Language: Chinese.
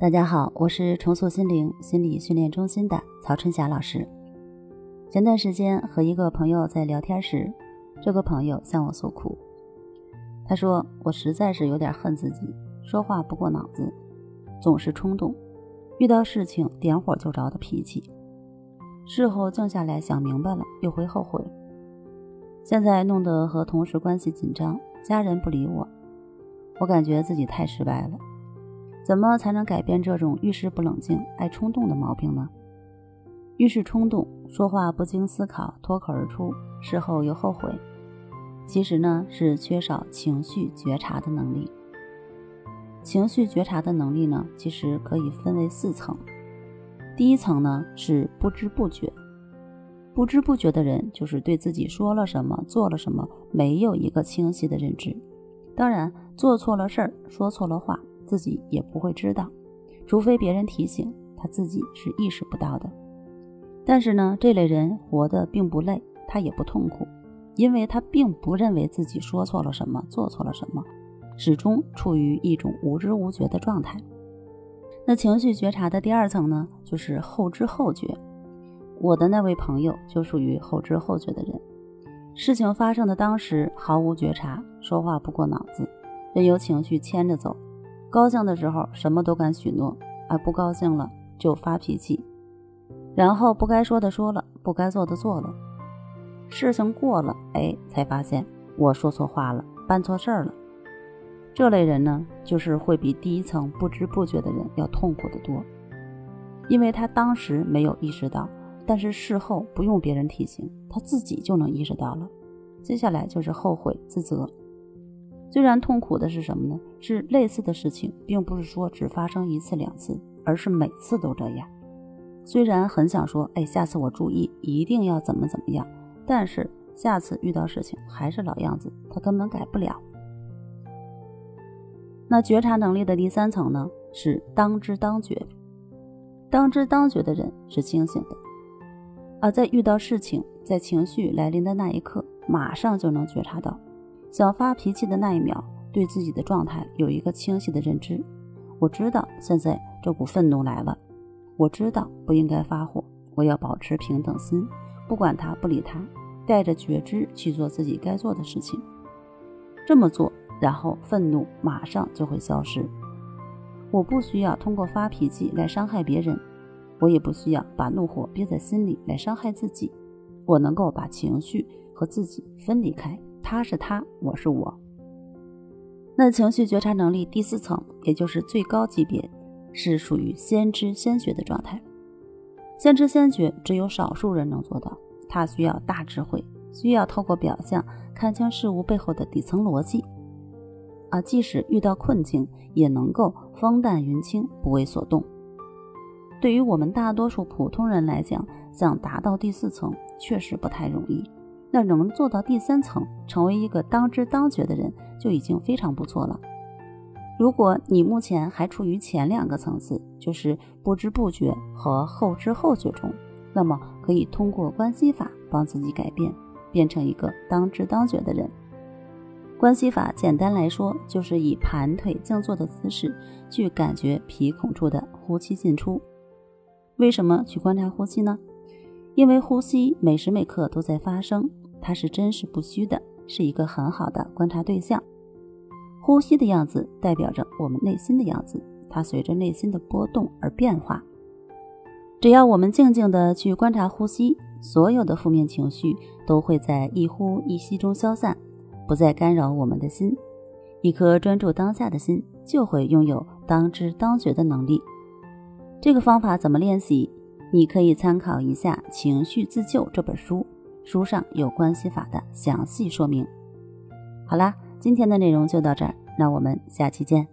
大家好，我是重塑心灵心理训练中心的曹春霞老师。前段时间和一个朋友在聊天时，这个朋友向我诉苦，他说我实在是有点恨自己，说话不过脑子，总是冲动，遇到事情点火就着的脾气，事后静下来想明白了又会后悔，现在弄得和同事关系紧张，家人不理我，我感觉自己太失败了。怎么才能改变这种遇事不冷静、爱冲动的毛病呢？遇事冲动，说话不经思考，脱口而出，事后又后悔，其实呢是缺少情绪觉察的能力。情绪觉察的能力呢，其实可以分为四层。第一层呢是不知不觉，不知不觉的人就是对自己说了什么、做了什么没有一个清晰的认知，当然做错了事儿、说错了话。自己也不会知道，除非别人提醒，他自己是意识不到的。但是呢，这类人活得并不累，他也不痛苦，因为他并不认为自己说错了什么，做错了什么，始终处于一种无知无觉的状态。那情绪觉察的第二层呢，就是后知后觉。我的那位朋友就属于后知后觉的人，事情发生的当时毫无觉察，说话不过脑子，任由情绪牵着走。高兴的时候什么都敢许诺，而不高兴了就发脾气，然后不该说的说了，不该做的做了。事情过了，哎，才发现我说错话了，办错事儿了。这类人呢，就是会比第一层不知不觉的人要痛苦的多，因为他当时没有意识到，但是事后不用别人提醒，他自己就能意识到了。接下来就是后悔自责。虽然痛苦的是什么呢？是类似的事情，并不是说只发生一次两次，而是每次都这样。虽然很想说，哎，下次我注意，一定要怎么怎么样，但是下次遇到事情还是老样子，他根本改不了。那觉察能力的第三层呢？是当知当觉。当知当觉的人是清醒的，而在遇到事情，在情绪来临的那一刻，马上就能觉察到。想发脾气的那一秒，对自己的状态有一个清晰的认知。我知道现在这股愤怒来了，我知道不应该发火，我要保持平等心，不管他不理他，带着觉知去做自己该做的事情。这么做，然后愤怒马上就会消失。我不需要通过发脾气来伤害别人，我也不需要把怒火憋在心里来伤害自己。我能够把情绪和自己分离开。他是他，我是我。那情绪觉察能力第四层，也就是最高级别，是属于先知先觉的状态。先知先觉只有少数人能做到，他需要大智慧，需要透过表象看清事物背后的底层逻辑。啊，即使遇到困境，也能够风淡云轻，不为所动。对于我们大多数普通人来讲，想达到第四层，确实不太容易。那能做到第三层，成为一个当知当觉的人，就已经非常不错了。如果你目前还处于前两个层次，就是不知不觉和后知后觉中，那么可以通过关系法帮自己改变，变成一个当知当觉的人。关系法简单来说，就是以盘腿静坐的姿势去感觉鼻孔处的呼气进出。为什么去观察呼吸呢？因为呼吸每时每刻都在发生。它是真实不虚的，是一个很好的观察对象。呼吸的样子代表着我们内心的样子，它随着内心的波动而变化。只要我们静静的去观察呼吸，所有的负面情绪都会在一呼一吸中消散，不再干扰我们的心。一颗专注当下的心，就会拥有当知当觉的能力。这个方法怎么练习？你可以参考一下《情绪自救》这本书。书上有关系法的详细说明。好啦，今天的内容就到这儿，那我们下期见。